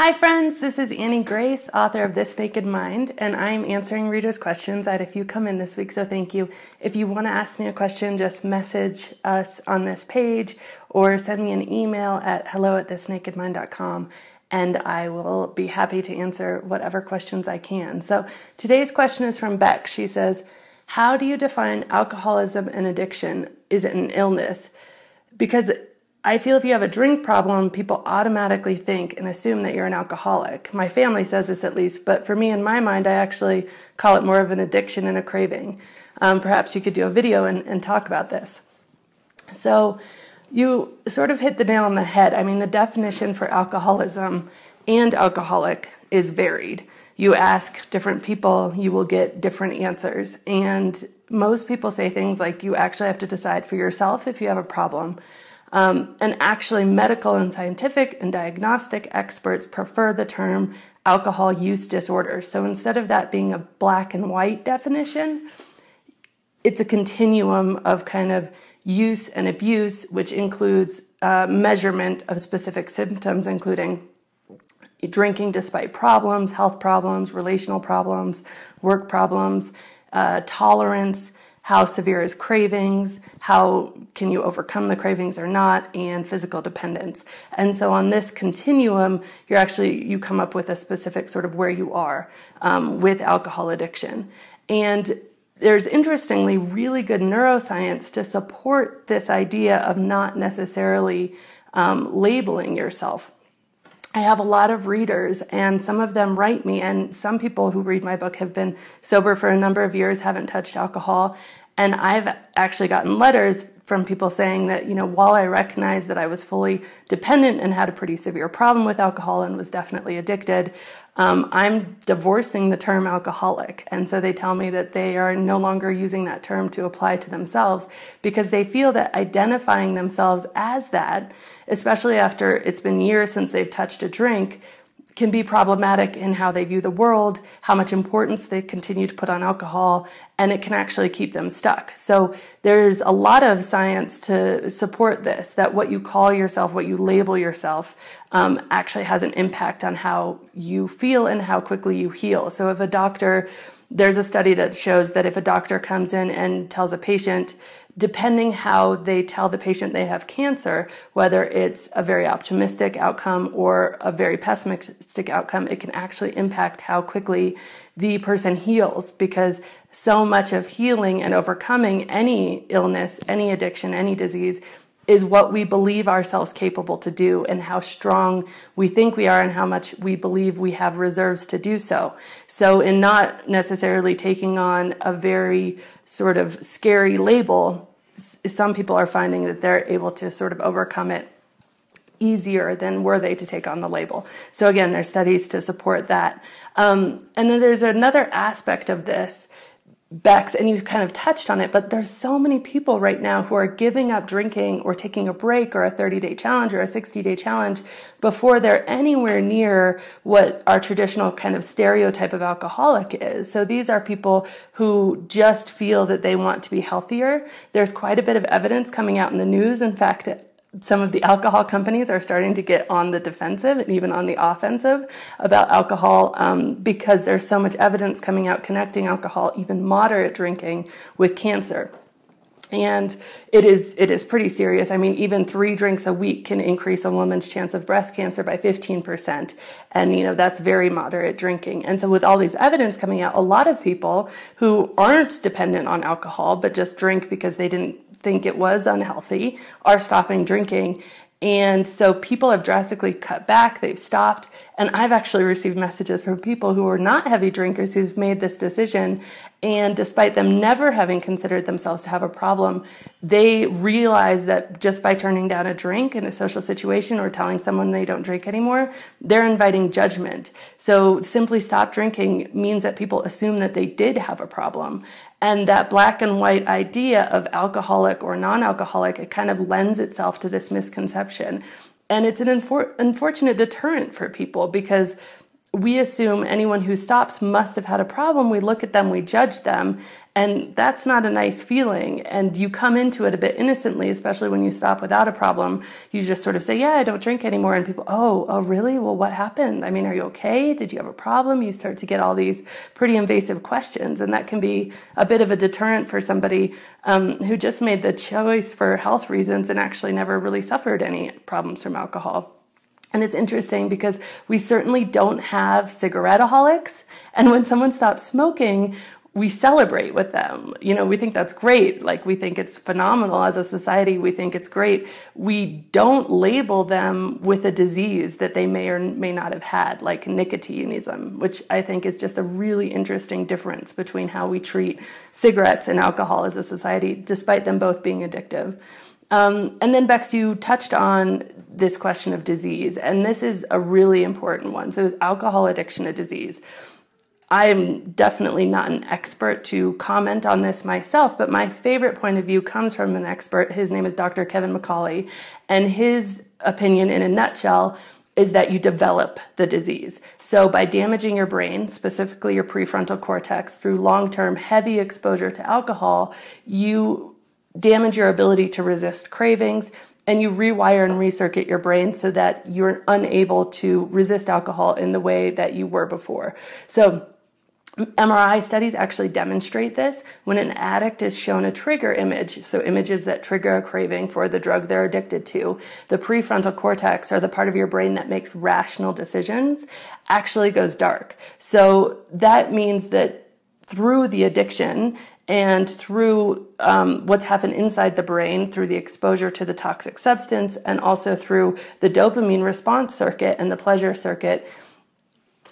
Hi, friends. This is Annie Grace, author of This Naked Mind, and I'm answering readers' questions. I had a few come in this week, so thank you. If you want to ask me a question, just message us on this page or send me an email at hello at thisnakedmind.com and I will be happy to answer whatever questions I can. So today's question is from Beck. She says, How do you define alcoholism and addiction? Is it an illness? Because I feel if you have a drink problem, people automatically think and assume that you're an alcoholic. My family says this at least, but for me, in my mind, I actually call it more of an addiction and a craving. Um, perhaps you could do a video and, and talk about this. So, you sort of hit the nail on the head. I mean, the definition for alcoholism and alcoholic is varied. You ask different people, you will get different answers. And most people say things like you actually have to decide for yourself if you have a problem. Um, and actually, medical and scientific and diagnostic experts prefer the term alcohol use disorder. So instead of that being a black and white definition, it's a continuum of kind of use and abuse, which includes uh, measurement of specific symptoms, including drinking despite problems, health problems, relational problems, work problems, uh, tolerance, how severe is cravings, how can you overcome the cravings or not, and physical dependence. And so on this continuum, you're actually, you come up with a specific sort of where you are um, with alcohol addiction. And there's interestingly really good neuroscience to support this idea of not necessarily um, labeling yourself. I have a lot of readers, and some of them write me, and some people who read my book have been sober for a number of years, haven't touched alcohol. And I've actually gotten letters from people saying that, you know, while I recognize that I was fully dependent and had a pretty severe problem with alcohol and was definitely addicted, um, I'm divorcing the term alcoholic. And so they tell me that they are no longer using that term to apply to themselves because they feel that identifying themselves as that, especially after it's been years since they've touched a drink, can be problematic in how they view the world, how much importance they continue to put on alcohol, and it can actually keep them stuck. So there's a lot of science to support this that what you call yourself, what you label yourself, um, actually has an impact on how you feel and how quickly you heal. So if a doctor there's a study that shows that if a doctor comes in and tells a patient depending how they tell the patient they have cancer, whether it's a very optimistic outcome or a very pessimistic outcome, it can actually impact how quickly the person heals because so much of healing and overcoming any illness, any addiction, any disease is what we believe ourselves capable to do and how strong we think we are and how much we believe we have reserves to do so. So in not necessarily taking on a very sort of scary label, some people are finding that they're able to sort of overcome it easier than were they to take on the label. So again, there's studies to support that. Um, and then there's another aspect of this Bex, and you kind of touched on it, but there's so many people right now who are giving up drinking or taking a break or a 30 day challenge or a 60 day challenge before they're anywhere near what our traditional kind of stereotype of alcoholic is. So these are people who just feel that they want to be healthier. There's quite a bit of evidence coming out in the news. In fact, some of the alcohol companies are starting to get on the defensive and even on the offensive about alcohol um, because there's so much evidence coming out connecting alcohol, even moderate drinking, with cancer. And it is it is pretty serious. I mean, even three drinks a week can increase a woman's chance of breast cancer by 15%. And you know, that's very moderate drinking. And so with all these evidence coming out, a lot of people who aren't dependent on alcohol, but just drink because they didn't think it was unhealthy are stopping drinking. And so people have drastically cut back, they've stopped. And I've actually received messages from people who are not heavy drinkers who've made this decision And despite them never having considered themselves to have a problem, they realize that just by turning down a drink in a social situation or telling someone they don't drink anymore, they're inviting judgment. So simply stop drinking means that people assume that they did have a problem. And that black and white idea of alcoholic or non alcoholic, it kind of lends itself to this misconception. And it's an infor- unfortunate deterrent for people because we assume anyone who stops must have had a problem. We look at them, we judge them, and that's not a nice feeling. And you come into it a bit innocently, especially when you stop without a problem. You just sort of say, Yeah, I don't drink anymore. And people, Oh, oh, really? Well, what happened? I mean, are you okay? Did you have a problem? You start to get all these pretty invasive questions. And that can be a bit of a deterrent for somebody um, who just made the choice for health reasons and actually never really suffered any problems from alcohol. And it's interesting because we certainly don't have cigaretteaholics. And when someone stops smoking, we celebrate with them. You know, we think that's great. Like, we think it's phenomenal as a society. We think it's great. We don't label them with a disease that they may or may not have had, like nicotinism, which I think is just a really interesting difference between how we treat cigarettes and alcohol as a society, despite them both being addictive. Um, and then, Bex, you touched on this question of disease, and this is a really important one. So, is alcohol addiction a disease? I'm definitely not an expert to comment on this myself, but my favorite point of view comes from an expert. His name is Dr. Kevin McCauley, and his opinion in a nutshell is that you develop the disease. So, by damaging your brain, specifically your prefrontal cortex, through long term heavy exposure to alcohol, you damage your ability to resist cravings, and you rewire and recircuit your brain so that you're unable to resist alcohol in the way that you were before. So, MRI studies actually demonstrate this. When an addict is shown a trigger image, so images that trigger a craving for the drug they're addicted to, the prefrontal cortex, or the part of your brain that makes rational decisions, actually goes dark. So that means that through the addiction and through um, what's happened inside the brain through the exposure to the toxic substance and also through the dopamine response circuit and the pleasure circuit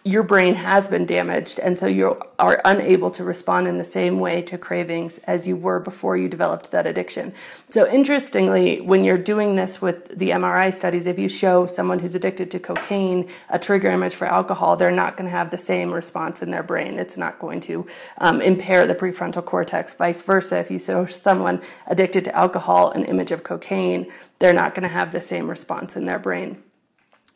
your brain has been damaged and so you are unable to respond in the same way to cravings as you were before you developed that addiction. So interestingly, when you're doing this with the MRI studies, if you show someone who's addicted to cocaine a trigger image for alcohol, they're not going to have the same response in their brain. It's not going to um, impair the prefrontal cortex. Vice versa, if you show someone addicted to alcohol an image of cocaine, they're not going to have the same response in their brain.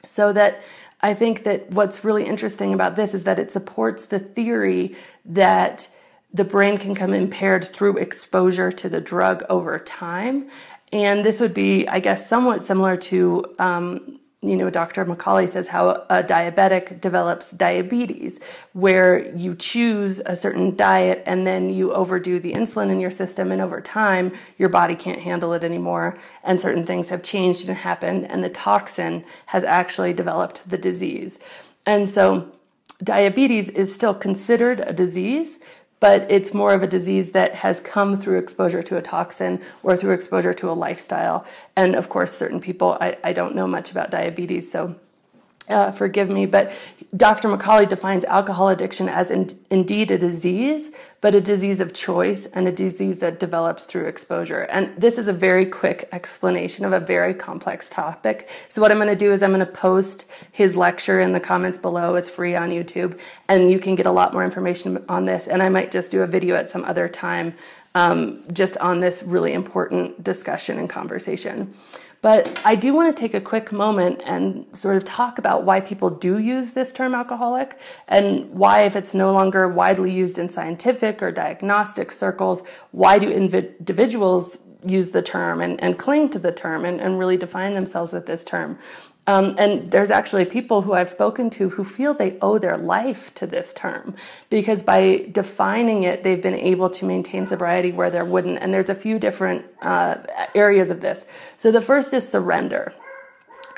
So that I think that what's really interesting about this is that it supports the theory that the brain can come impaired through exposure to the drug over time. And this would be, I guess, somewhat similar to um, you know, Dr. McCauley says how a diabetic develops diabetes, where you choose a certain diet and then you overdo the insulin in your system, and over time, your body can't handle it anymore, and certain things have changed and happened, and the toxin has actually developed the disease. And so, diabetes is still considered a disease, but it's more of a disease that has come through exposure to a toxin or through exposure to a lifestyle. And of course, certain people, I, I don't know much about diabetes, so uh, forgive me, but Dr. McCauley defines alcohol addiction as in, indeed a disease, but a disease of choice and a disease that develops through exposure. And this is a very quick explanation of a very complex topic. So, what I'm going to do is I'm going to post his lecture in the comments below. It's free on YouTube, and you can get a lot more information on this. And I might just do a video at some other time um, just on this really important discussion and conversation. But I do want to take a quick moment and sort of talk about why people do use this term alcoholic and why, if it's no longer widely used in scientific or diagnostic circles, why do individuals use the term and, and cling to the term and, and really define themselves with this term. Um, and there's actually people who I've spoken to who feel they owe their life to this term because by defining it, they've been able to maintain sobriety where there wouldn't. And there's a few different uh, areas of this. So the first is surrender.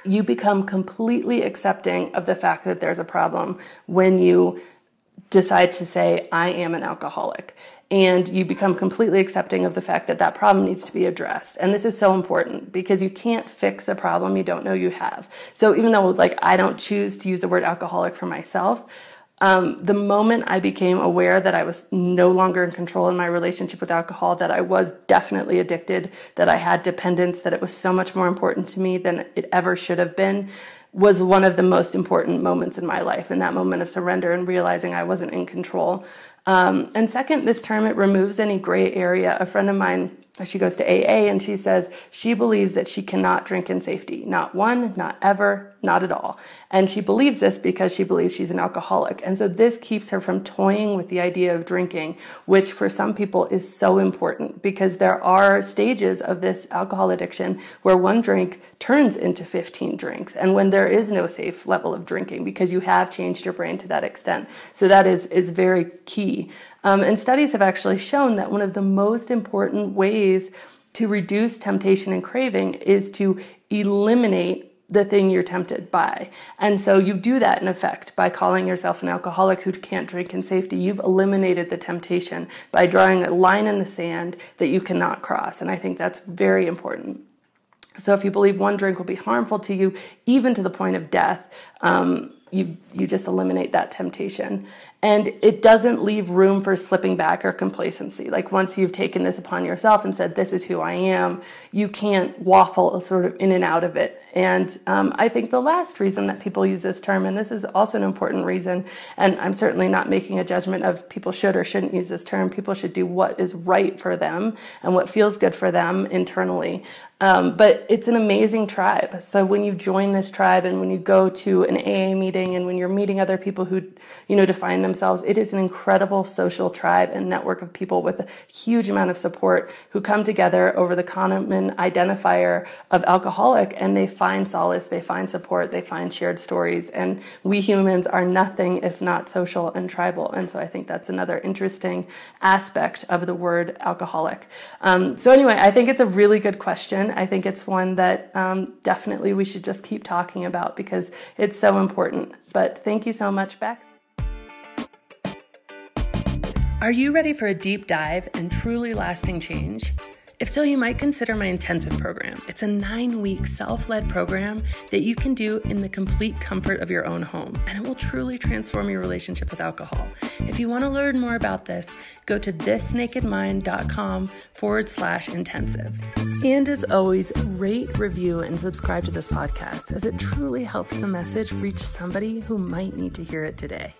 You become completely accepting of the fact that there's a problem when you decide to say, I am an alcoholic and you become completely accepting of the fact that that problem needs to be addressed. And this is so important because you can't fix a problem you don't know you have. So even though like I don't choose to use the word alcoholic for myself, Um, the moment I became aware that I was no longer in control in my relationship with alcohol, that I was definitely addicted, that I had dependence, that it was so much more important to me than it ever should have been, was one of the most important moments in my life. And that moment of surrender and realizing I wasn't in control. Um, and second, this term it removes any gray area. A friend of mine she goes to AA and she says she believes that she cannot drink in safety. Not one, not ever, not at all. And she believes this because she believes she's an alcoholic. And so this keeps her from toying with the idea of drinking, which for some people is so important because there are stages of this alcohol addiction where one drink turns into 15 drinks and when there is no safe level of drinking because you have changed your brain to that extent. So that is, is very key. Um, and studies have actually shown that one of the most important ways to reduce temptation and craving is to eliminate the thing you're tempted by. And so you do that in effect by calling yourself an alcoholic who can't drink in safety. You've eliminated the temptation by drawing a line in the sand that you cannot cross. And I think that's very important. So if you believe one drink will be harmful to you, even to the point of death, um, you you just eliminate that temptation and it doesn't leave room for slipping back or complacency. Like once you've taken this upon yourself and said this is who i am you can't waffle sort of in and out of it. And um, i think the last reason that people use this term and this is also an important reason and i'm certainly not making a judgment of people should or shouldn't use this term people should do what is right for them and what feels good for them internally. Um, but it's an amazing tribe. So when you join this tribe and when you go to an aa meeting and when you're meeting other people who, you know, define themselves, it is an incredible social tribe and network of people with a huge amount of support who come together over the common identifier of alcoholic and they find solace, they find support, they find shared stories. And we humans are nothing if not social and tribal. And so I think that's another interesting aspect of the word alcoholic. Um, so anyway, I think it's a really good question. I think it's one that um, definitely we should just keep talking about because it's so important. But thank you so much, Bex. Are you ready for a deep dive and truly lasting change? If so, you might consider my intensive program. It's a nine week self led program that you can do in the complete comfort of your own home, and it will truly transform your relationship with alcohol. If you want to learn more about this, go to thisnakedmind.com forward slash intensive. And as always, rate, review, and subscribe to this podcast as it truly helps the message reach somebody who might need to hear it today.